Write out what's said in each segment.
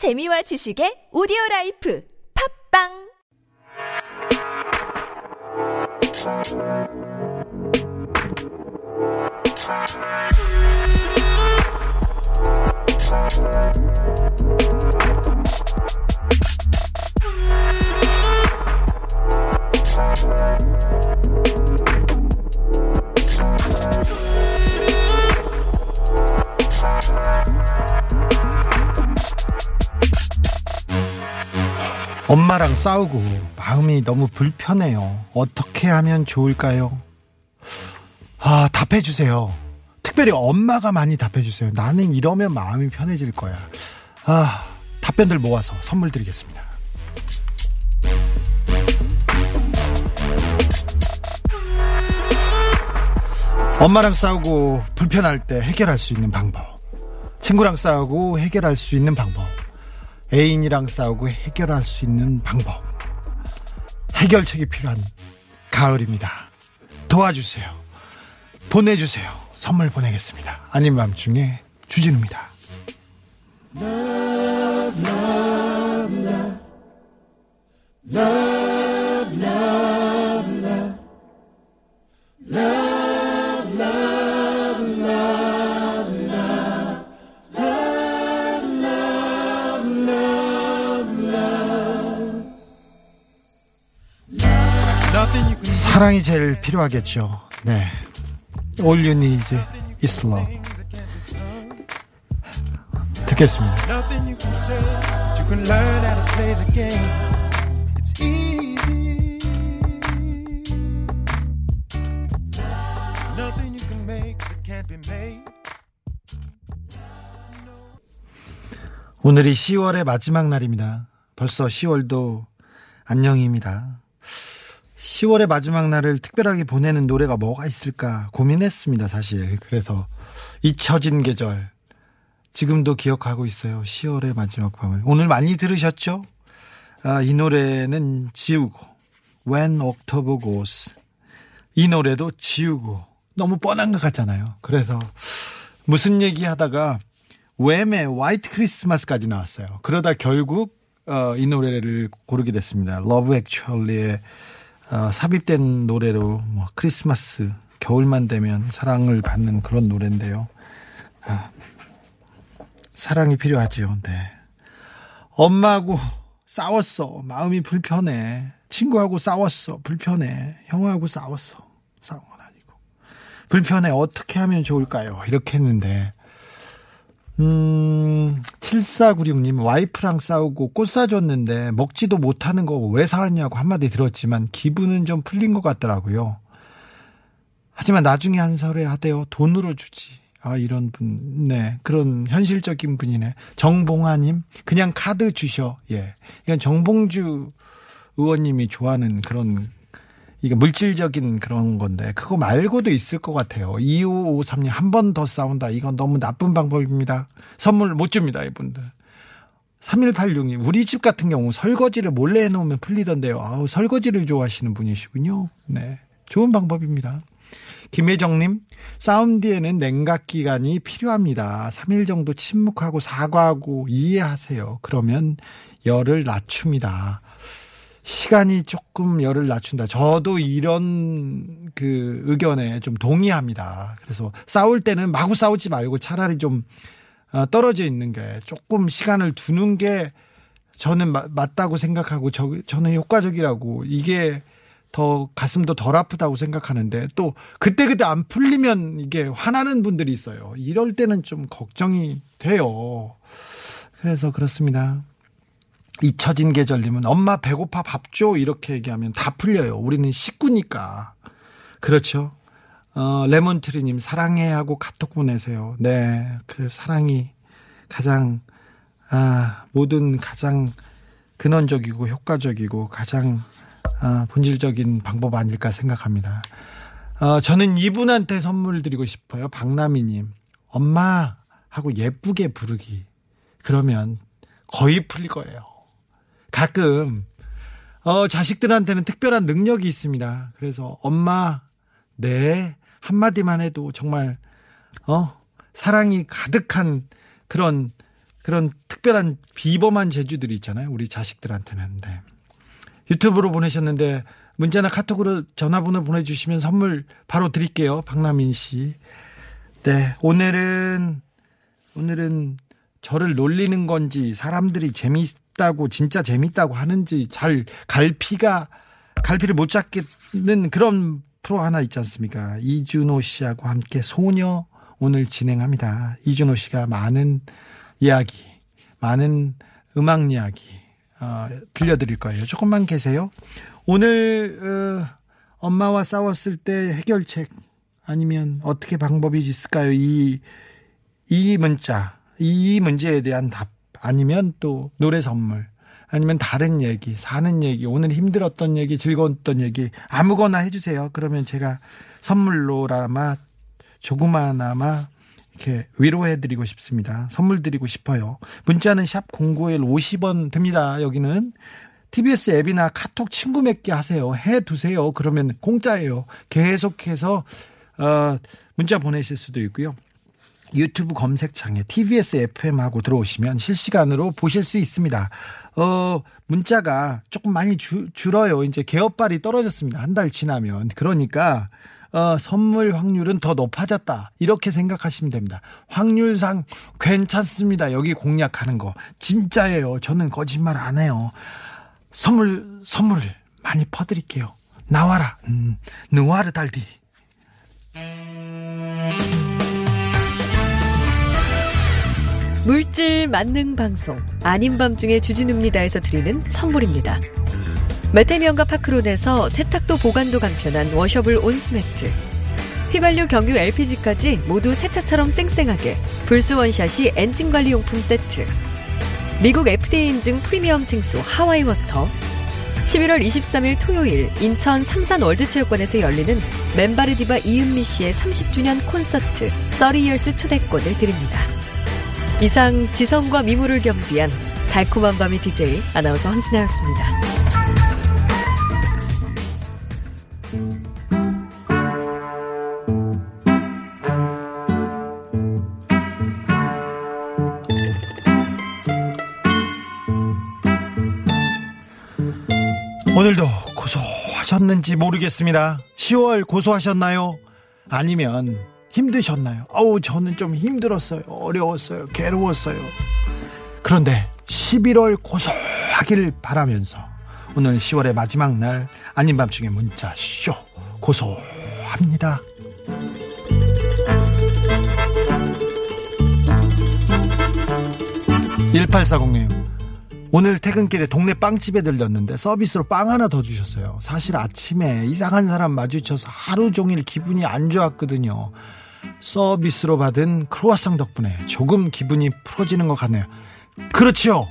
재미와 지식의 오디오 라이프 팝빵 엄마랑 싸우고 마음이 너무 불편해요. 어떻게 하면 좋을까요? 아, 답해주세요. 특별히 엄마가 많이 답해주세요. 나는 이러면 마음이 편해질 거야. 아, 답변들 모아서 선물 드리겠습니다. 엄마랑 싸우고 불편할 때 해결할 수 있는 방법. 친구랑 싸우고 해결할 수 있는 방법. 애인이랑 싸우고 해결할 수 있는 방법. 해결책이 필요한 가을입니다. 도와주세요. 보내주세요. 선물 보내겠습니다. 아닌 밤 중에 주진우입니다. 사랑이 제일 필요하겠죠. 네. All you need is love. 듣겠습니다. Nothing you can say, but you can learn how to play the game. It's easy. Nothing you can make that can't be made. 오늘이 10월의 마지막 날입니다. 벌써 10월도 안녕입니다. 10월의 마지막 날을 특별하게 보내는 노래가 뭐가 있을까 고민했습니다, 사실. 그래서 잊혀진 계절. 지금도 기억하고 있어요. 10월의 마지막 밤을. 오늘 많이 들으셨죠? 아, 이 노래는 지우고. When October Goes. 이 노래도 지우고. 너무 뻔한 것 같잖아요. 그래서 무슨 얘기 하다가 웸의 화이트 크리스마스까지 나왔어요. 그러다 결국 어, 이 노래를 고르게 됐습니다. Love Actually의 어, 삽입된 노래로 뭐 크리스마스 겨울만 되면 사랑을 받는 그런 노래인데요. 아, 사랑이 필요하지요. 네. 엄마하고 싸웠어. 마음이 불편해. 친구하고 싸웠어. 불편해. 형하고 싸웠어. 싸운 건 아니고. 불편해. 어떻게 하면 좋을까요? 이렇게 했는데 음, 7496님, 와이프랑 싸우고 꽃 사줬는데 먹지도 못하는 거 왜 사왔냐고 한마디 들었지만 기분은 좀 풀린 것 같더라고요. 하지만 나중에 한 설에 하대요. 돈으로 주지. 아, 이런 분, 네. 그런 현실적인 분이네. 정봉아님, 그냥 카드 주셔. 예. 이건 정봉주 의원님이 좋아하는 그런 이게 물질적인 그런 건데 그거 말고도 있을 것 같아요. 2553님 한 번 더 싸운다. 이건 너무 나쁜 방법입니다. 선물 못 줍니다, 이분들. 3186님 우리 집 같은 경우 설거지를 몰래 해놓으면 풀리던데요. 아우 설거지를 좋아하시는 분이시군요. 네, 좋은 방법입니다. 김혜정님, 싸움 뒤에는 냉각 기간이 필요합니다. 3일 정도 침묵하고 사과하고 이해하세요. 그러면 열을 낮춥니다. 시간이 조금 열을 낮춘다. 저도 이런 그 의견에 좀 동의합니다. 그래서 싸울 때는 마구 싸우지 말고 차라리 좀 어, 떨어져 있는 게 조금 시간을 두는 게 저는 맞다고 생각하고 저, 저는 효과적이라고 이게 더 가슴도 덜 아프다고 생각하는데 또 그때그때 안 풀리면 이게 화나는 분들이 있어요. 이럴 때는 좀 걱정이 돼요. 그래서 그렇습니다. 잊혀진 계절님은 엄마 배고파 밥 줘 이렇게 얘기하면 다 풀려요. 우리는 식구니까. 그렇죠. 어, 레몬트리님 사랑해 하고 카톡 보내세요. 네, 그 사랑이 가장 아, 모든 가장 근원적이고 효과적이고 가장 아, 본질적인 방법 아닐까 생각합니다. 어, 저는 이분한테 선물 드리고 싶어요. 박나미님, 엄마 하고 예쁘게 부르기. 그러면 거의 풀릴 거예요. 가끔 어, 자식들한테는 특별한 능력이 있습니다. 그래서 엄마, 네 한마디만 해도 정말 어 사랑이 가득한 그런 그런 특별한 비범한 재주들이 있잖아요. 우리 자식들한테는. 네. 유튜브로 보내셨는데 문자나 카톡으로 전화번호 보내주시면 선물 바로 드릴게요. 박나민 씨. 네. 오늘은, 오늘은 저를 놀리는 건지 사람들이 재미 있다고 진짜 재밌다고 하는지 잘 갈피가 갈피를 못 잡겠는 그런 프로 하나 있지 않습니까? 이준호 씨하고 함께 소녀 오늘 진행합니다. 이준호 씨가 많은 이야기, 많은 음악 이야기 어, 들려드릴 거예요. 조금만 계세요. 오늘 어, 엄마와 싸웠을 때 해결책 아니면 어떻게 방법이 있을까요? 이, 이 문자, 이 문제에 대한 답 아니면 또 노래 선물 아니면 다른 얘기, 사는 얘기, 오늘 힘들었던 얘기, 즐거웠던 얘기 아무거나 해주세요. 그러면 제가 선물로라마 조그마나마 이렇게 위로해드리고 싶습니다. 선물 드리고 싶어요. 문자는 샵 0951 50원 듭니다. 여기는 TBS 앱이나 카톡 친구 맺기 하세요. 해 두세요. 그러면 공짜예요. 계속해서 어, 문자 보내실 수도 있고요. 유튜브 검색창에 TBS FM하고 들어오시면 실시간으로 보실 수 있습니다. 어, 문자가 조금 많이 주, 줄어요. 이제 개업발이 떨어졌습니다. 한 달 지나면. 그러니까, 어, 선물 확률은 더 높아졌다. 이렇게 생각하시면 됩니다. 확률상 괜찮습니다. 여기 공략하는 거. 진짜예요. 저는 거짓말 안 해요. 선물, 선물을 많이 퍼드릴게요. 나와라. 음, 느와르 달디. 물질 만능 방송 아닌 밤중에 주진우입니다에서 드리는 선물입니다. 메테미언과 파크론에서 세탁도 보관도 간편한 워셔블 온수매트 휘발유 경유 LPG까지 모두 새 차처럼 쌩쌩하게 불스원샷 엔진관리용품 세트 미국 FDA 인증 프리미엄 생수 하와이 워터 11월 23일 토요일 인천 삼산 월드체육관에서 열리는 맨발의 디바 이은미 씨의 30주년 콘서트 30years 초대권을 드립니다. 이상 지성과 미모를 겸비한 달콤한 밤의 DJ 아나운서 헌진아였습니다. 오늘도 고소하셨는지 모르겠습니다. 10월 고소하셨나요? 아니면 힘드셨나요? 어우, 저는 좀 힘들었어요. 어려웠어요. 괴로웠어요. 그런데 11월 고소하길 바라면서 오늘 10월의 마지막 날 아닌 밤중에 문자 쇼 고소합니다. 1840님 오늘 퇴근길에 동네 빵집에 들렸는데 서비스로 빵 하나 더 주셨어요. 사실 아침에 이상한 사람 마주쳐서 하루 종일 기분이 안 좋았거든요. 서비스로 받은 크로와상 덕분에 조금 기분이 풀어지는 것 같네요. 그렇죠.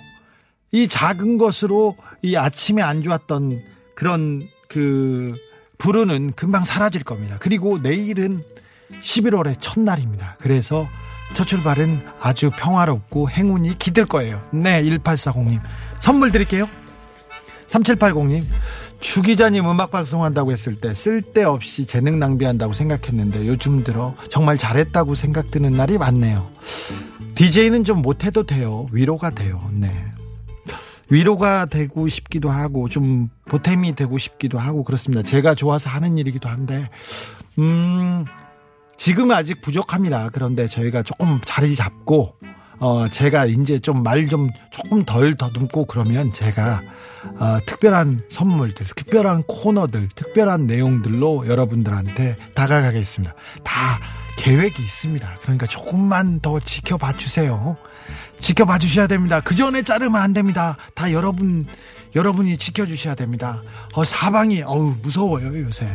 이 작은 것으로 이 아침에 안 좋았던 그런 그 불운은 금방 사라질 겁니다. 그리고 내일은 11월의 첫날입니다. 그래서 첫 출발은 아주 평화롭고 행운이 기들 거예요. 네, 1840님. 선물 드릴게요. 3780님. 주 기자님 음악 방송한다고 했을 때 쓸데없이 재능 낭비한다고 생각했는데 요즘 들어 정말 잘했다고 생각드는 날이 많네요. DJ는 좀 못해도 돼요. 위로가 돼요. 네. 위로가 되고 싶기도 하고 좀 보탬이 되고 싶기도 하고 그렇습니다. 제가 좋아서 하는 일이기도 한데 음 지금은 아직 부족합니다. 그런데 저희가 조금 자리 잡고 어 제가 이제 좀 말좀 좀 조금 덜 더듬고 그러면 제가 어, 특별한 선물들, 특별한 코너들, 특별한 내용들로 여러분들한테 다가가겠습니다. 다 계획이 있습니다. 그러니까 조금만 더 지켜봐 주세요. 지켜봐 주셔야 됩니다. 그 전에 자르면 안 됩니다. 다 여러분, 여러분이 지켜주셔야 됩니다. 어, 사방이, 어우, 무서워요, 요새.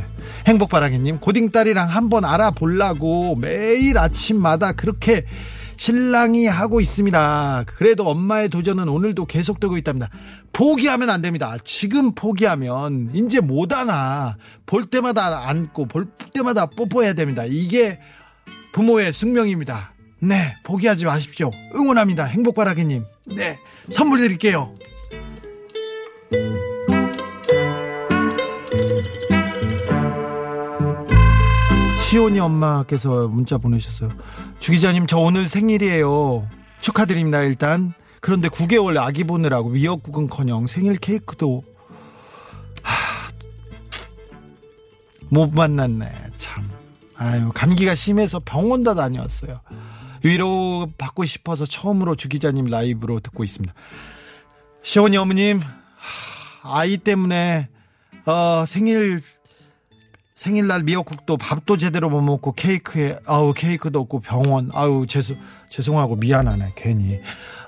행복바라기님, 고딩딸이랑 한번 알아보려고 매일 아침마다 그렇게 신랑이 하고 있습니다. 그래도 엄마의 도전은 오늘도 계속되고 있답니다. 포기하면 안 됩니다. 지금 포기하면 이제 못하나 볼 때마다 안고 볼 때마다 뽀뽀해야 됩니다. 이게 부모의 숙명입니다. 네, 포기하지 마십시오. 응원합니다. 행복바라기님. 네, 선물 드릴게요. 시온이 엄마께서 문자 보내셨어요. 주 기자님, 저 오늘 생일이에요. 축하드립니다, 일단. 그런데 9개월 아기 보느라고 미역국은커녕 생일 케이크도 하, 못 만났네. 참. 아유, 감기가 심해서 병원도 다녀왔어요. 위로 받고 싶어서 처음으로 주 기자님 라이브로 듣고 있습니다. 시원이 어머님, 아이 때문에 어, 생일 생일날 미역국도 밥도 제대로 못 먹고 케이크에 아우 케이크도 없고 병원. 아우 죄송 죄송하고 미안하네 괜히.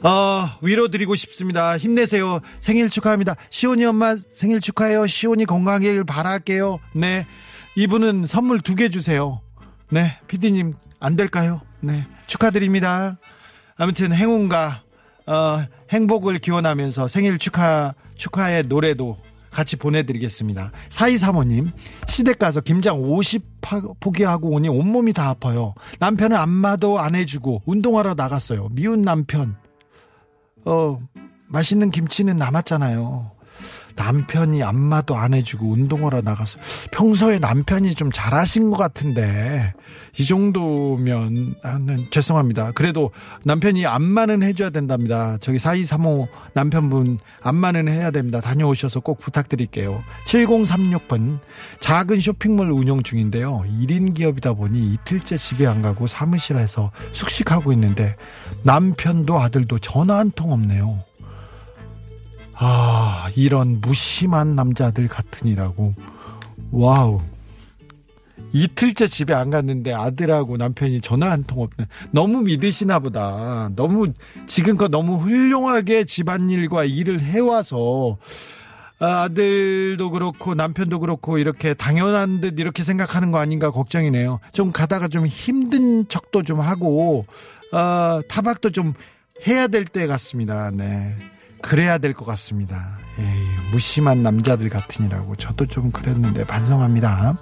어 위로 드리고 싶습니다. 힘내세요. 생일 축하합니다. 시온이 엄마 생일 축하해요. 시온이 건강하길 바랄게요. 네. 이분은 선물 두 개 주세요. 네. 피디님 안 될까요? 네. 축하드립니다. 아무튼 행운과 어, 행복을 기원하면서 생일 축하 축하의 노래도 같이 보내드리겠습니다. 4235님, 시댁 가서 김장 50 포기하고 오니 온몸이 다 아파요. 남편은 안마도 안 해주고 운동하러 나갔어요. 미운 남편. 어, 맛있는 김치는 남았잖아요. 남편이 안마도 안 해주고 운동하러 나가서 평소에 남편이 좀 잘하신 것 같은데 이 정도면 아, 네, 죄송합니다. 그래도 남편이 안마는 해줘야 된답니다. 저기 4235 남편분 안마는 해야 됩니다. 다녀오셔서 꼭 부탁드릴게요. 7036번 작은 쇼핑몰 운영 중인데요. 1인 기업이다 보니 이틀째 집에 안 가고 사무실에서 숙식하고 있는데 남편도 아들도 전화 한 통 없네요. 아, 이런 무심한 남자들 같으니라고. 와우. 이틀째 집에 안 갔는데 아들하고 남편이 전화 한 통 없는 너무 믿으시나 보다. 너무 지금껏 너무 훌륭하게 집안일과 일을 해와서 아들도 그렇고 남편도 그렇고 이렇게 당연한 듯 이렇게 생각하는 거 아닌가 걱정이네요. 좀 가다가 좀 힘든 척도 좀 하고 어, 타박도 좀 해야 될 때 같습니다. 네. 그래야 될 것 같습니다. 에이, 무심한 남자들 같으니라고 저도 좀 그랬는데 반성합니다.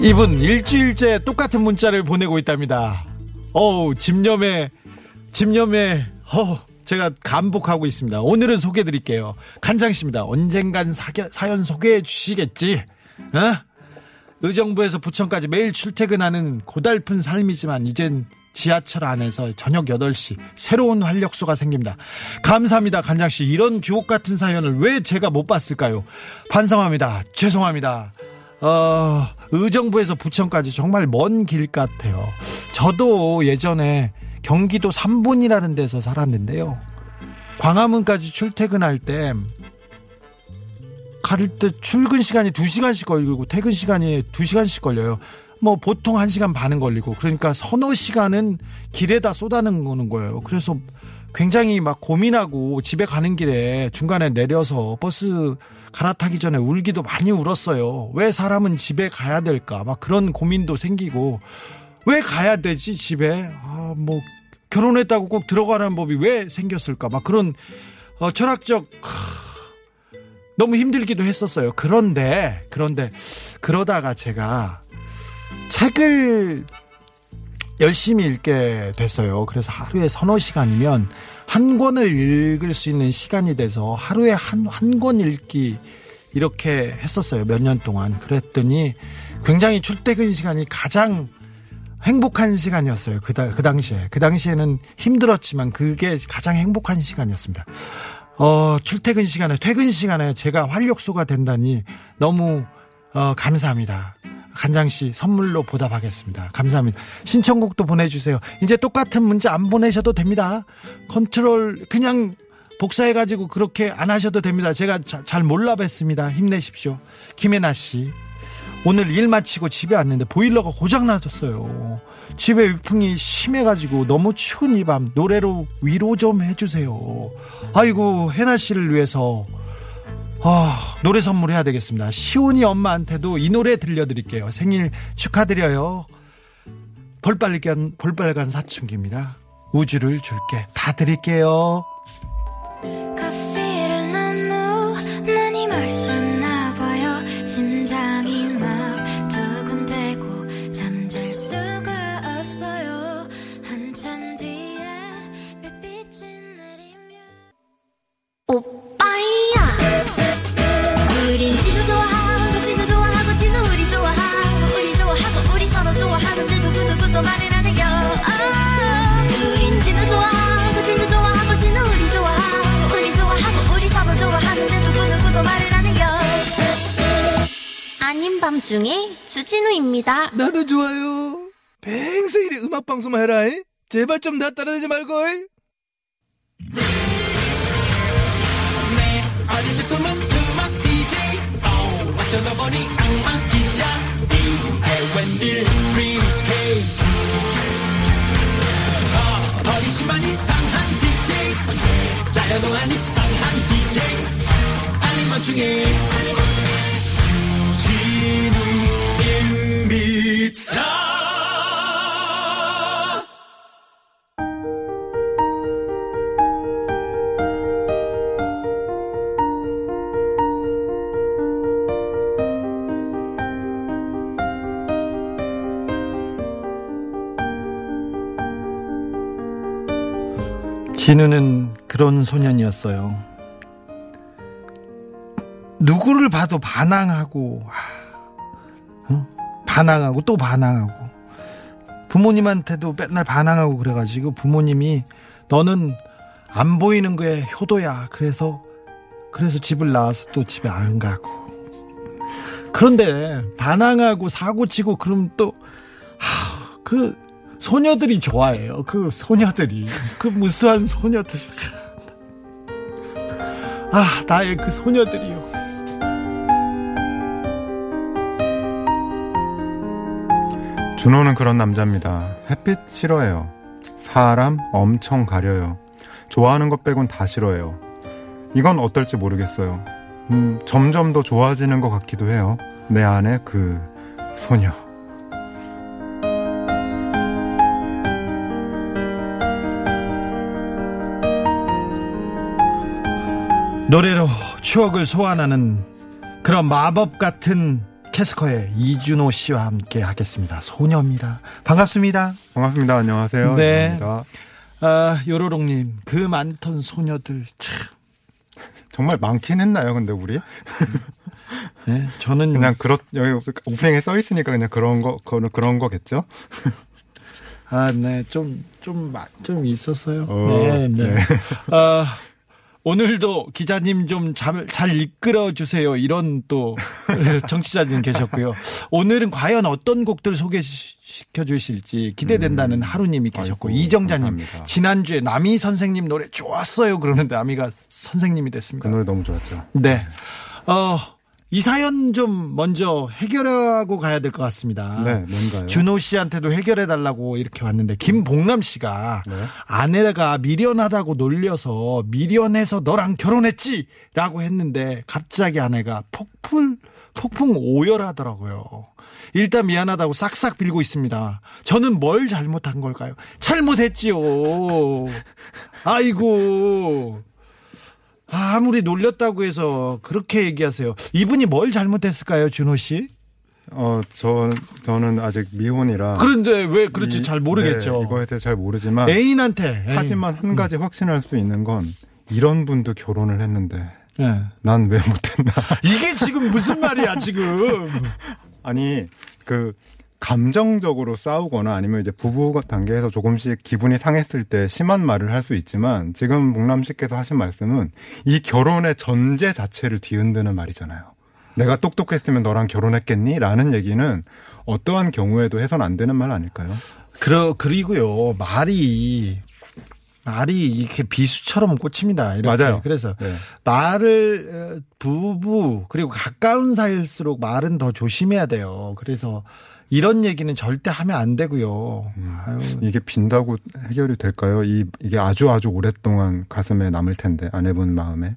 이분 일주일째 똑같은 문자를 보내고 있답니다. 어우, 집념에, 집념에, 어 제가 감복하고 있습니다. 오늘은 소개해 드릴게요. 간장씨입니다. 언젠간 사겨, 사연 소개해 주시겠지? 어? 의정부에서 부천까지 매일 출퇴근하는 고달픈 삶이지만 이젠 지하철 안에서 저녁 8시 새로운 활력소가 생깁니다. 감사합니다, 간장씨. 이런 주옥 같은 사연을 왜 제가 못 봤을까요? 반성합니다. 죄송합니다. 어, 의정부에서 부천까지 정말 먼 길 같아요. 저도 예전에 경기도 3분이라는 데서 살았는데요. 광화문까지 출퇴근할 때 갈때 출근 시간이 2시간씩 걸리고 퇴근 시간이 2시간씩 걸려요. 뭐 보통 1시간 반은 걸리고 그러니까 서너 시간은 길에다 쏟아는 거는 거예요. 그래서 굉장히 막 고민하고 집에 가는 길에 중간에 내려서 버스 갈아타기 전에 울기도 많이 울었어요. 왜 사람은 집에 가야 될까? 막 그런 고민도 생기고 왜 가야 되지 집에? 아, 뭐 결혼했다고 꼭 들어가는 법이 왜 생겼을까? 막 그런 어, 철학적 너무 힘들기도 했었어요. 그런데, 그런데, 그러다가 제가 책을 열심히 읽게 됐어요. 그래서 하루에 서너 시간이면 한 권을 읽을 수 있는 시간이 돼서 하루에 한, 한 권 읽기 이렇게 했었어요. 몇 년 동안. 그랬더니 굉장히 출퇴근 시간이 가장 행복한 시간이었어요. 그, 다, 그 당시에. 그 당시에는 힘들었지만 그게 가장 행복한 시간이었습니다. 어, 출퇴근 시간에, 퇴근 시간에 제가 활력소가 된다니 너무, 어, 감사합니다. 간장 씨 선물로 보답하겠습니다. 감사합니다. 신청곡도 보내주세요. 이제 똑같은 문자 안 보내셔도 됩니다. 컨트롤, 그냥 복사해가지고 그렇게 안 하셔도 됩니다. 제가 자, 잘 몰라 뵀습니다. 힘내십시오. 김혜나 씨. 오늘 일 마치고 집에 왔는데 보일러가 고장 나졌어요. 집에 위풍이 심해가지고 너무 추운 이 밤 노래로 위로 좀 해주세요. 아이고 해나 씨를 위해서 아, 노래 선물해야 되겠습니다. 시온이 엄마한테도 이 노래 들려드릴게요. 생일 축하드려요. 볼빨간 볼빨간 사춘기입니다. 우주를 줄게 다 드릴게요. 주중에 주진우입니다. 나도 좋아요. 평생 이리 음악 방송만 해라. 이? 제발 좀 나 따라다니지 말고. 이? 네, 어릴 적 꿈은 음악 DJ 어, 어쩌다 보니 악마 기자 이게 웬일 Escape 어, 버리시만 이상한 DJ 언제 잘려동안 이상한 DJ 아니면 중에 주진우 진우는 그런 소년이었어요. 누구를 봐도 반항하고, 아, 응? 반항하고 또 반항하고, 부모님한테도 맨날 반항하고 그래가지고 부모님이 너는 안 보이는 거에 효도야. 그래서, 그래서 집을 나와서 또 집에 안 가고. 그런데 반항하고 사고치고 그럼 또, 하, 그, 소녀들이 좋아해요. 그 소녀들이. 그 무수한 소녀들. 아, 나의 그 소녀들이요. 준호는 그런 남자입니다. 햇빛 싫어해요. 사람 엄청 가려요. 좋아하는 것 빼곤 다 싫어해요. 이건 어떨지 모르겠어요. 음, 점점 더 좋아지는 것 같기도 해요. 내 안에 그 소녀. 노래로 추억을 소환하는 그런 마법 같은 캐스커의 이준호 씨와 함께 하겠습니다. 소녀입니다. 반갑습니다. 반갑습니다. 안녕하세요. 네. 아, 요로롱님, 그 많던 소녀들, 참. 정말 많긴 했나요, 근데 우리? 네, 저는 그냥 그렇 여기 오프닝에 써 있으니까 그냥 그런 거 그런 그런 거겠죠? 아, 네, 좀, 좀, 마- 좀 있었어요. 어, 네, 네. 네. 아, 오늘도 기자님 좀 잘, 잘 이끌어 주세요. 이런 또 정치자님 계셨고요. 오늘은 과연 어떤 곡들 소개시켜 주실지 기대된다는 하루님이 계셨고, 음. 아이고, 이정자님, 감사합니다. 지난주에 남희 선생님 노래 좋았어요. 그러는데 남희가 선생님이 그 됐습니다. 노래 너무 좋았죠. 네. 어, 이 사연 좀 먼저 해결하고 가야 될 것 같습니다. 네, 뭔가요? 준호 씨한테도 해결해 달라고 이렇게 왔는데 김봉남 씨가 네. 아내가 미련하다고 놀려서 미련해서 너랑 결혼했지라고 했는데 갑자기 아내가 폭풀 폭풍 오열하더라고요. 일단 미안하다고 싹싹 빌고 있습니다. 저는 뭘 잘못한 걸까요? 잘못했지요. 아이고. 아, 아무리 놀렸다고 해서 그렇게 얘기하세요. 이분이 뭘 잘못했을까요, 준호 씨? 어, 저 저는 아직 미혼이라 그런데 왜 그렇지 이- 잘 모르겠죠. 네, 이거에 대해서 잘 모르지만 애인한테. 애인. 하지만 한 가지 확신할 수 있는 건 이런 분도 결혼을 했는데 예. 난왜 못했나? 이게 지금 무슨 말이야 지금? 아니 그 감정적으로 싸우거나 아니면 이제 부부 단계에서 조금씩 기분이 상했을 때 심한 말을 할 수 있지만 지금 목남 씨께서 하신 말씀은 이 결혼의 전제 자체를 뒤흔드는 말이잖아요. 내가 똑똑했으면 너랑 결혼했겠니? 라는 얘기는 어떠한 경우에도 해선 안 되는 말 아닐까요? 그러 그리고요 말이 말이 이렇게 비수처럼 꽂힙니다. 이렇게. 맞아요. 그래서 네. 말을 어, 부부 그리고 가까운 사이일수록 말은 더 조심해야 돼요. 그래서 이런 얘기는 절대 하면 안 되고요. 음. 아유, 이게 빈다고 해결이 될까요? 이, 이게 아주 아주 오랫동안 가슴에 남을 텐데, 아내분 마음에.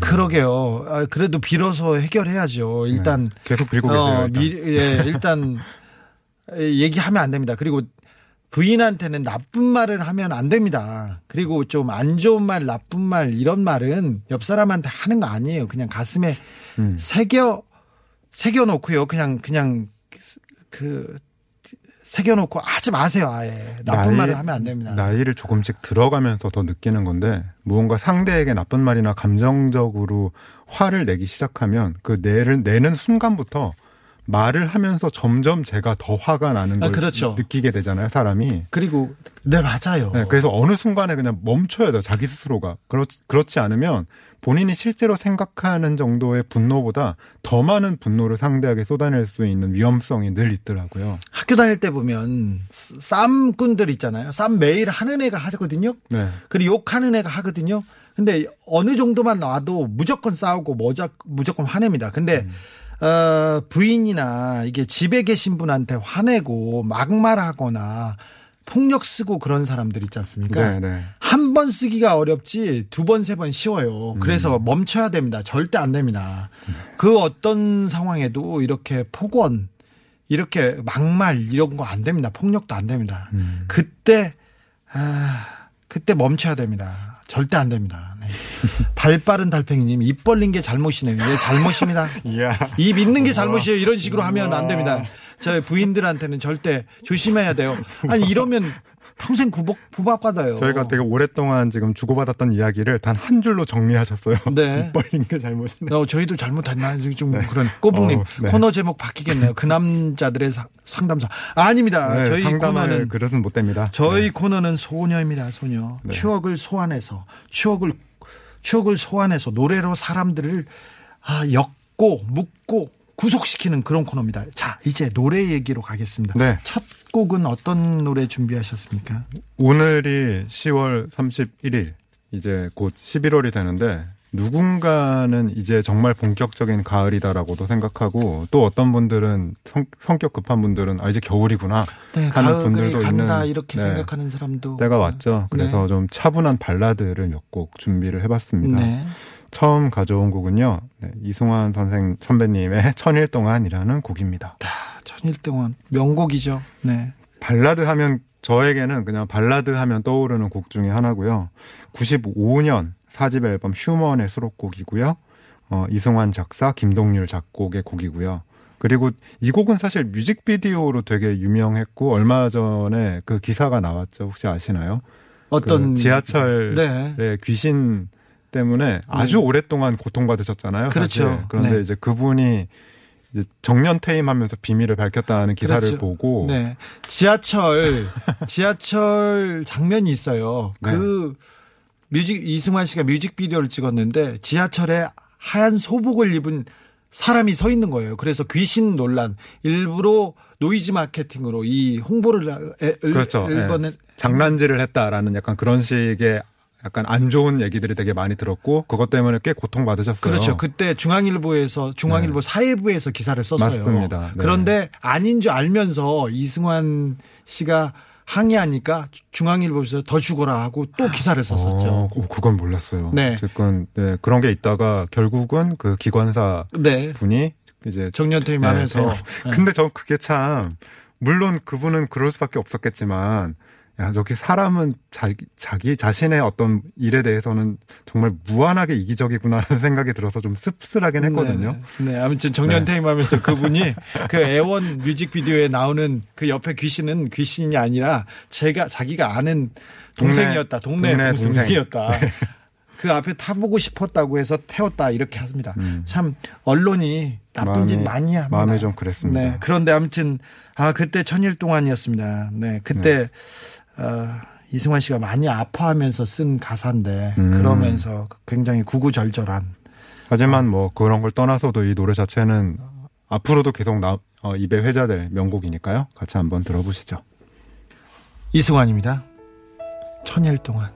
그러게요. 아, 그래도 빌어서 해결해야죠. 일단 네. 계속 빌고 계세요. 어, 일단. 미- 예, 일단 얘기하면 안 됩니다. 그리고 부인한테는 나쁜 말을 하면 안 됩니다. 그리고 좀 안 좋은 말, 나쁜 말 이런 말은 옆 사람한테 하는 거 아니에요. 그냥 가슴에 음. 새겨 새겨 놓고요. 그냥 그냥 그 새겨 놓고 하지 마세요. 아예 나쁜 나이- 말을 하면 안 됩니다. 나이를 조금씩 들어가면서 더 느끼는 건데 무언가 상대에게 나쁜 말이나 감정적으로 화를 내기 시작하면 그 내를 내는 순간부터 말을 하면서 점점 제가 더 화가 나는 아, 걸 그렇죠. 느끼게 되잖아요, 사람이. 그리고 네 맞아요. 네, 그래서 어느 순간에 그냥 멈춰야 돼요, 자기 스스로가. 그렇, 그렇지 않으면 본인이 실제로 생각하는 정도의 분노보다 더 많은 분노를 상대에게 쏟아낼 수 있는 위험성이 늘 있더라고요. 학교 다닐 때 보면 쌈꾼들 있잖아요. 쌈 매일 하는 애가 하거든요. 네. 그리고 욕하는 애가 하거든요. 근데 어느 정도만 와도 무조건 싸우고 무조건 화냅니다. 근데 어, 부인이나 이게 집에 계신 분한테 화내고 막말하거나 폭력 쓰고 그런 사람들 있지 않습니까? 네, 네. 한번 쓰기가 어렵지 두 번 세 번 쉬워요. 그래서 멈춰야 됩니다. 절대 안 됩니다. 그 어떤 상황에도 이렇게 폭언, 이렇게 막말 이런 거 안 됩니다. 폭력도 안 됩니다. 그때 아, 그때 멈춰야 됩니다. 절대 안 됩니다. 네. 발 빠른 달팽이님 입 벌린 게 잘못이네요. 이게 잘못입니다. 입 있는 게 잘못이에요. 이런 식으로 하면 안 됩니다. 저희 부인들한테는 절대 조심해야 돼요. 아니 이러면 평생 구박 부박 받아요. 저희가 되게 오랫동안 지금 주고받았던 이야기를 단 한 줄로 정리하셨어요. 네. 입 벌린 게 잘못이네. 어, 저희도 잘못했나 좀 그런 꼬북님 어, 네. 코너 제목 바뀌겠네요. 그 남자들의 상- 상담소 아닙니다. 네, 저희 코너는 그릇은 못 됩니다. 저희 코너는 소녀입니다. 소녀 네. 추억을 소환해서 추억을 추억을 소환해서 노래로 사람들을 아, 엮고 묶고 구속시키는 그런 코너입니다. 자 이제 노래 얘기로 가겠습니다. 네. 첫 곡은 어떤 노래 준비하셨습니까? 오늘이 10월 31일, 이제 곧 11월이 되는데, 누군가는 이제 정말 본격적인 가을이다라고도 생각하고, 또 어떤 분들은 성, 성격 급한 분들은 아, 이제 겨울이구나 네, 하는 분들도 간다 있는 이렇게 네, 생각하는 사람도 때가 왔죠. 그래서 네. 좀 차분한 발라드를 몇 곡 준비를 해봤습니다. 네. 처음 가져온 곡은요, 네, 이승환 선생 선배님의 천일 동안이라는 곡입니다. 천일 동안 명곡이죠. 네. 발라드 하면 저에게는 그냥 발라드 하면 떠오르는 곡 중에 하나고요. 95년 4집 앨범 휴먼의 수록곡이고요. 어, 이승환 작사, 김동률 작곡의 곡이고요. 그리고 이 곡은 사실 뮤직비디오로 되게 유명했고 얼마 전에 그 기사가 나왔죠. 혹시 아시나요? 어떤 그 지하철의 네. 귀신 때문에 아주 오랫동안 고통받으셨잖아요. 그렇죠. 사실. 그런데 네. 이제 그분이 이제 정년 퇴임하면서 비밀을 밝혔다는 기사를 그렇죠. 보고 네. 지하철 지하철 장면이 있어요. 네. 그 뮤직 이승환 씨가 뮤직비디오를 찍었는데 지하철에 하얀 소복을 입은 사람이 서 있는 거예요. 그래서 귀신 논란 일부러 노이즈 마케팅으로 이 홍보를 그렇죠. 일본에 예. 장난질을 했다라는 약간 그런 식의 약간 안 좋은 얘기들이 되게 많이 들었고 그것 때문에 꽤 고통받으셨어요. 그렇죠. 그때 중앙일보에서 중앙일보 사회부에서 기사를 썼어요. 네. 맞습니다. 네. 그런데 아닌 줄 알면서 이승환 씨가 항의하니까 중앙일보에서 더 죽어라 하고 또 기사를 썼었죠. 어, 어, 그건 몰랐어요. 네. 어쨌건 네, 그런 게 있다가 결국은 그 기관사 네. 분이 이제 정년퇴임하면서 네, 네. 근데 저 그게 참 물론 그분은 그럴 수밖에 없었겠지만 야 저기 사람은 자기 자기 자신의 어떤 일에 대해서는 정말 무한하게 이기적이구나라는 생각이 들어서 좀 씁쓸하긴 했거든요. 네, 네, 아무튼 정년퇴임 하면서 그분이 그 애원 뮤직비디오에 나오는 그 옆에 귀신은 귀신이 아니라 제가 자기가 아는 동생이었다. 동네, 동네 동생이었다. 그 앞에 타보고 싶었다고 해서 태웠다 이렇게 합니다. 참 언론이 나쁜 짓 음. 많이 합니다. 마음이 좀 그랬습니다. 네, 그런데 아무튼 아 그때 천일 동안이었습니다. 네, 그때 어, 이승환 씨가 많이 아파하면서 쓴 가사인데 음. 그러면서 굉장히 구구절절한 하지만 뭐 그런 걸 떠나서도 이 노래 자체는 앞으로도 계속 나, 어, 입에 회자될 명곡이니까요. 같이 한번 들어보시죠. 이승환입니다. 천일 동안.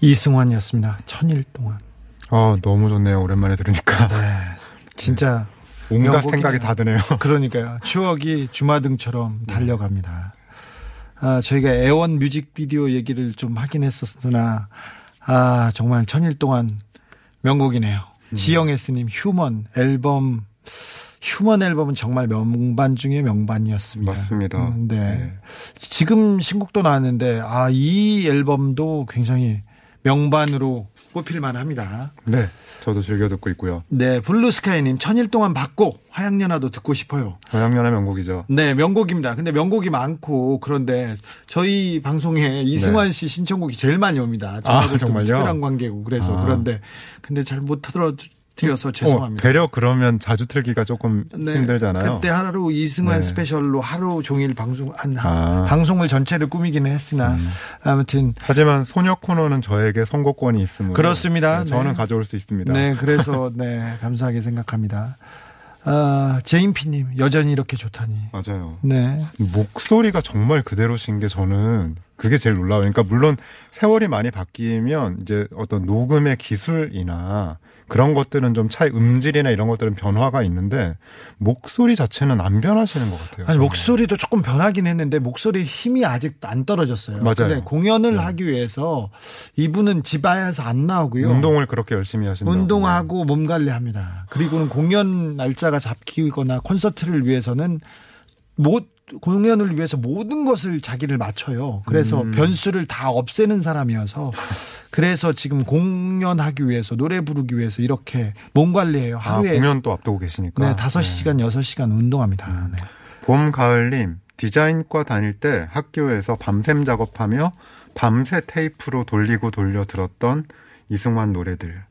이승환이었습니다. 천일 동안. 아 너무 좋네요. 오랜만에 들으니까 진짜 온갖 명곡이네요. 생각이 다 드네요. 그러니까요. 추억이 주마등처럼 달려갑니다. 아, 저희가 애원 뮤직비디오 얘기를 좀 하긴 했었으나, 아, 정말 천일 동안 명곡이네요. 음. 지영애 스님 휴먼 앨범, 휴먼 앨범은 정말 명반 중에 명반이었습니다. 맞습니다. 음, 네. 네. 지금 신곡도 나왔는데, 아, 이 앨범도 굉장히 명반으로 뽑힐만 합니다. 네, 저도 즐겨 듣고 있고요. 네, 블루스카이님 천일 동안 받고 화양연화도 듣고 싶어요. 저양년의 명곡이죠. 네, 명곡입니다. 근데 명곡이 많고 그런데 저희 방송에 이승환 씨 신청곡이 제일 많이 옵니다. 네. 정말요? 특별한 관계고 그래서 아. 그런데 근데 잘 못 들어 드려서 죄송합니다. 어, 되려 그러면 자주 틀기가 조금 네, 힘들잖아요. 그때 하루 이승환 네. 스페셜로 하루 종일 방송 한 아. 음. 방송을 전체를 꾸미기는 했으나 아무튼 하지만 소녀 코너는 저에게 선곡권이 있으므로 그렇습니다. 네, 저는 네. 가져올 수 있습니다. 네, 그래서 네 감사하게 생각합니다. 아, 제인피님 여전히 이렇게 좋다니. 맞아요. 네, 목소리가 정말 그대로신 게 저는 그게 제일 놀라워요. 그러니까 물론 세월이 많이 바뀌면 이제 어떤 녹음의 기술이나 그런 것들은 좀 차이, 음질이나 이런 것들은 변화가 있는데 목소리 자체는 안 변하시는 것 같아요. 아니. 목소리도 조금 변하긴 했는데 목소리 힘이 아직 안 떨어졌어요. 맞아요. 근데 공연을 네. 하기 위해서 이분은 집안에서 안 나오고요. 운동을 그렇게 열심히 하신다고. 운동하고 몸 관리합니다. 그리고는 공연 날짜가 잡히거나 콘서트를 위해서는 못 공연을 위해서 모든 것을 자기를 맞춰요. 그래서 음. 변수를 다 없애는 사람이어서 그래서 지금 공연하기 위해서 노래 부르기 위해서 이렇게 몸 관리해요. 아, 하루에 공연 또 앞두고 계시니까. 네, 5시간, 6시간 운동합니다. 네. 봄, 가을 님, 디자인과 다닐 때 학교에서 밤샘 작업하며 밤새 테이프로 돌리고 돌려 들었던 이승환 노래들.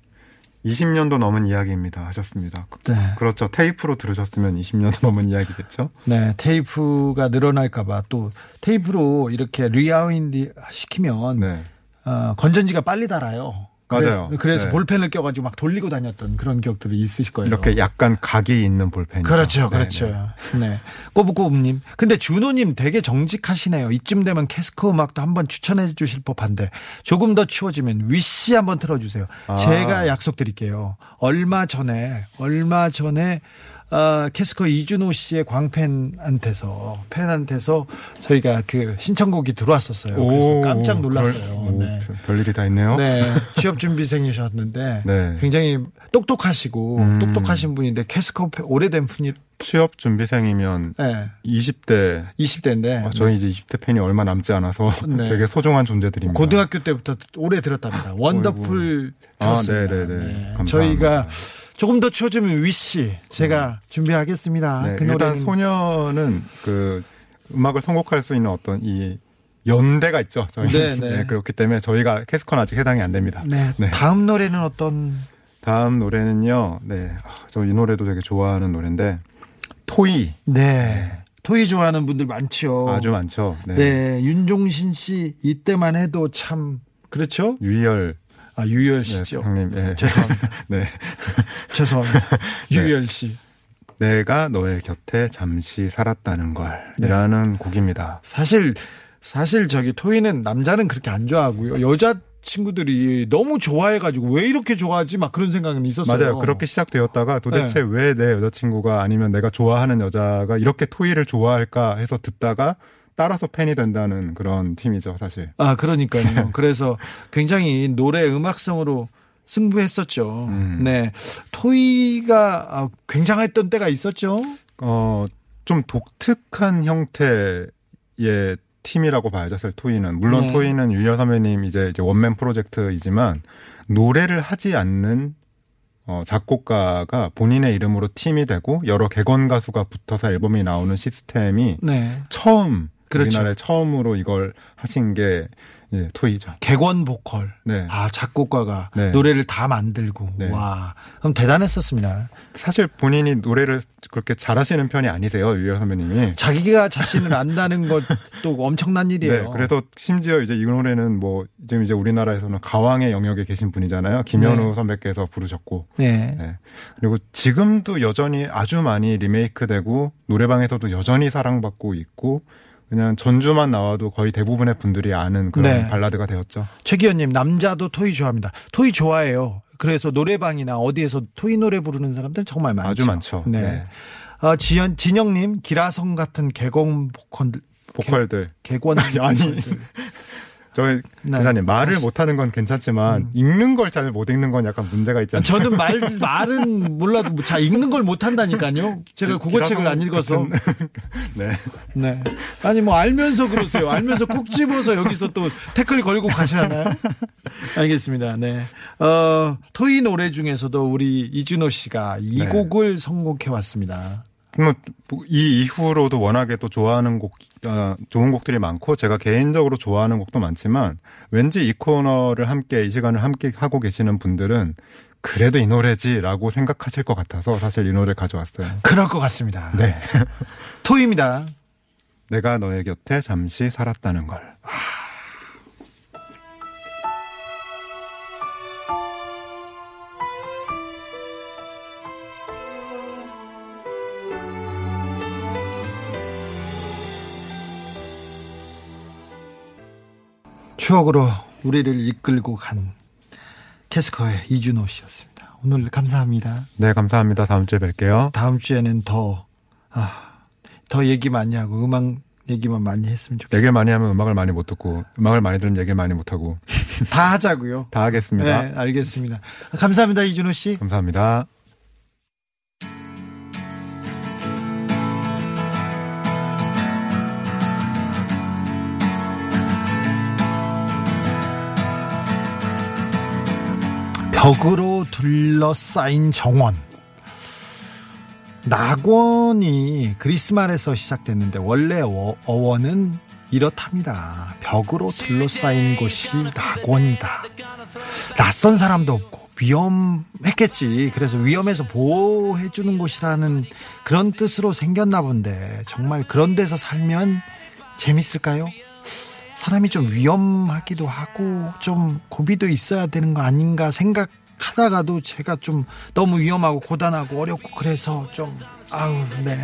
20년도 넘은 이야기입니다. 하셨습니다. 네. 그렇죠. 테이프로 들으셨으면 20년도 넘은 이야기겠죠? 네, 테이프가 늘어날까봐 또 테이프로 이렇게 리아윈디 시키면 네. 어, 건전지가 빨리 닳아요. 맞아요. 그래서, 그래서 네. 볼펜을 껴가지고 막 돌리고 다녔던 그런 기억들이 있으실 거예요. 이렇게 약간 각이 있는 볼펜이죠. 그렇죠, 네, 그렇죠. 네. 네. 꼬부꼬부님. 근데 준호님 되게 정직하시네요. 이쯤 되면 캐스커 음악도 한번 추천해 주실 법한데 조금 더 추워지면 위시 한번 틀어주세요. 아. 제가 약속드릴게요. 얼마 전에, 얼마 전에 어, 캐스커 이준호 씨의 광팬한테서 팬한테서 저희가 그 신청곡이 들어왔었어요. 그래서 오, 깜짝 별- 놀랐어요. 오, 네. 별- 별일이 다 있네요. 네, 취업 준비생이셨는데 네. 굉장히 똑똑하시고 음. 똑똑하신 분인데 캐스커 오래된 분이 취업 준비생이면 네, 20대 20대인데 아, 저희 이제 20대 팬이 얼마 남지 않아서 네. 되게 소중한 존재들입니다. 고등학교 때부터 오래 들었답니다. 원더풀 아, 들었습니다. 네네 네. 감사합니다. 저희가 조금 더 추워지면 위시 제가 준비하겠습니다. 네, 그 일단 노래는 소녀는 그 음악을 선곡할 수 있는 어떤 이 연대가 있죠. 저희 네, 네, 네. 그렇기 때문에 저희가 캐스컨 아직 해당이 안 됩니다. 네, 네. 다음 노래는 어떤 다음 노래는요. 네. 저 이 노래도 되게 좋아하는 노래인데 토이 네. 토이 좋아하는 분들 많죠. 아주 많죠. 네. 네, 윤종신 씨 이때만 해도 참 그렇죠? 유희열 아 유열 네, 씨죠. 형님. 네. 죄송합니다. 네. 죄송합니다. 유열 씨. 내가 너의 곁에 잠시 살았다는 걸이라는 곡입니다. 사실 사실 저기 토이는 남자는 그렇게 안 좋아하고요. 여자 친구들이 너무 좋아해가지고 왜 이렇게 좋아하지 막 그런 생각은 있었어요. 맞아요. 그렇게 시작되었다가 도대체 왜내 여자친구가 아니면 내가 좋아하는 여자가 이렇게 토이를 좋아할까 해서 듣다가 따라서 팬이 된다는 그런 팀이죠, 사실. 아 그러니까요. 그래서 굉장히 노래 음악성으로 승부했었죠. 음. 네, 토이가 아, 굉장했던 때가 있었죠. 어, 좀 독특한 형태의 팀이라고 봐야죠, 사실 토이는. 물론 네. 토이는 유열 선배님 이제, 이제 원맨 프로젝트이지만 노래를 하지 않는 어, 작곡가가 본인의 이름으로 팀이 되고 여러 객원 가수가 붙어서 앨범이 나오는 시스템이 네, 처음 그렇죠. 우리나라에 처음으로 이걸 하신 게 이제 토이죠. 객원 보컬. 네. 아 작곡가가 네. 노래를 다 만들고 네. 와 그럼 대단했었습니다. 사실 본인이 노래를 그렇게 잘하시는 편이 아니세요, 유열 선배님이. 자기가 자신을 안다는 것도 엄청난 일이에요. 네, 그래서 심지어 이제 이 노래는 뭐 지금 이제 우리나라에서는 가왕의 영역에 계신 분이잖아요. 김현우 네. 선배께서 부르셨고, 네. 네. 그리고 지금도 여전히 아주 많이 리메이크 되고 노래방에서도 여전히 사랑받고 있고 그냥 전주만 나와도 거의 대부분의 분들이 아는 그런 네. 발라드가 되었죠. 최 기현님 남자도 토이 좋아합니다. 토이 좋아해요. 그래서 노래방이나 어디에서 토이 노래 부르는 사람들 정말 많죠. 아주 많죠. 네. 네. 어, 지연 진영님 기라성 같은 개공 보컬 보컬들 개권 아니. 보컬들. 저희 네. 기자님 말을 못하는 건 괜찮지만 읽는 걸 잘 못 읽는 건 약간 문제가 있잖아요. 저는 말 말은 몰라도 뭐잘 읽는 걸 못 한다니까요. 제가 국어책을 안 읽어서. 네. 네. 아니 뭐 알면서 그러세요. 알면서 꼭 집어서 여기서 또 태클 걸고 가시나요? 알겠습니다. 네. 어, 토이 노래 중에서도 우리 이준호 씨가 이 네. 곡을 선곡해 왔습니다. 뭐, 이 이후로도 워낙에 또 좋아하는 곡, 어, 좋은 곡들이 많고, 제가 개인적으로 좋아하는 곡도 많지만, 왠지 이 코너를 함께, 이 시간을 함께 하고 계시는 분들은, 그래도 이 노래지라고 생각하실 것 같아서 사실 이 노래를 가져왔어요. 그럴 것 같습니다. 네. 토이입니다. 내가 너의 곁에 잠시 살았다는 걸. 추억으로 우리를 이끌고 간 캐스커의 이준호 씨였습니다. 오늘 감사합니다. 네, 감사합니다. 다음 주에 뵐게요. 다음 주에는 더, 아, 더 얘기 많이 하고 음악 얘기만 많이 했으면 좋겠어요. 얘기를 많이 하면 음악을 많이 못 듣고, 음악을 많이 들으면 얘기를 많이 못 하고, 다 하자고요. 다 하겠습니다. 네, 알겠습니다. 감사합니다, 이준호 씨. 감사합니다. 벽으로 둘러싸인 정원. 낙원이 그리스 말에서 시작됐는데 원래 어- 어원은 이렇답니다. 벽으로 둘러싸인 곳이 낙원이다. 낯선 사람도 없고 위험했겠지. 그래서 위험해서 보호해주는 곳이라는 그런 뜻으로 생겼나 본데 정말 그런 데서 살면 재밌을까요? 사람이 좀 위험하기도 하고 좀 고비도 있어야 되는 거 아닌가 생각하다가도 제가 좀 너무 위험하고 고단하고 어렵고 그래서 좀 아우 네.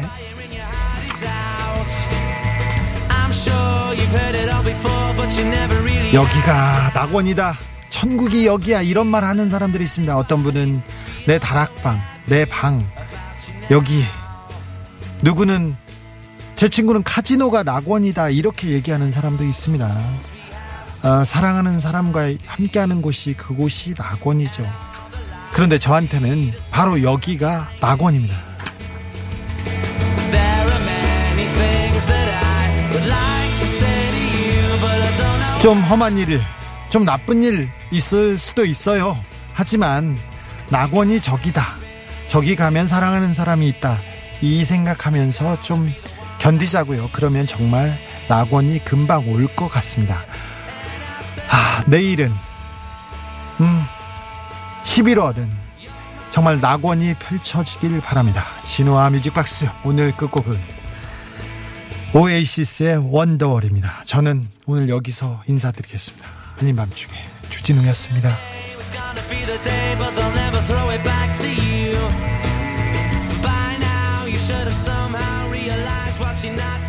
여기가 낙원이다. 천국이 여기야. 이런 말 하는 사람들이 있습니다. 어떤 분은 내 다락방 내 방. 여기 누구는 제 친구는 카지노가 낙원이다 이렇게 얘기하는 사람도 있습니다. 어, 사랑하는 사람과 함께하는 곳이 그곳이 낙원이죠. 그런데 저한테는 바로 여기가 낙원입니다. 좀 험한 일, 좀 나쁜 일 있을 수도 있어요. 하지만 낙원이 저기다. 저기 가면 사랑하는 사람이 있다. 이 생각하면서 좀 견디자고요. 그러면 정말 낙원이 금방 올 것 같습니다. 아, 내일은 음 11월은 정말 낙원이 펼쳐지길 바랍니다. 진호와 뮤직박스 오늘 끝곡은 오에이시스의 원더월입니다. 저는 오늘 여기서 인사드리겠습니다. 아닌 밤중에 have somehow she not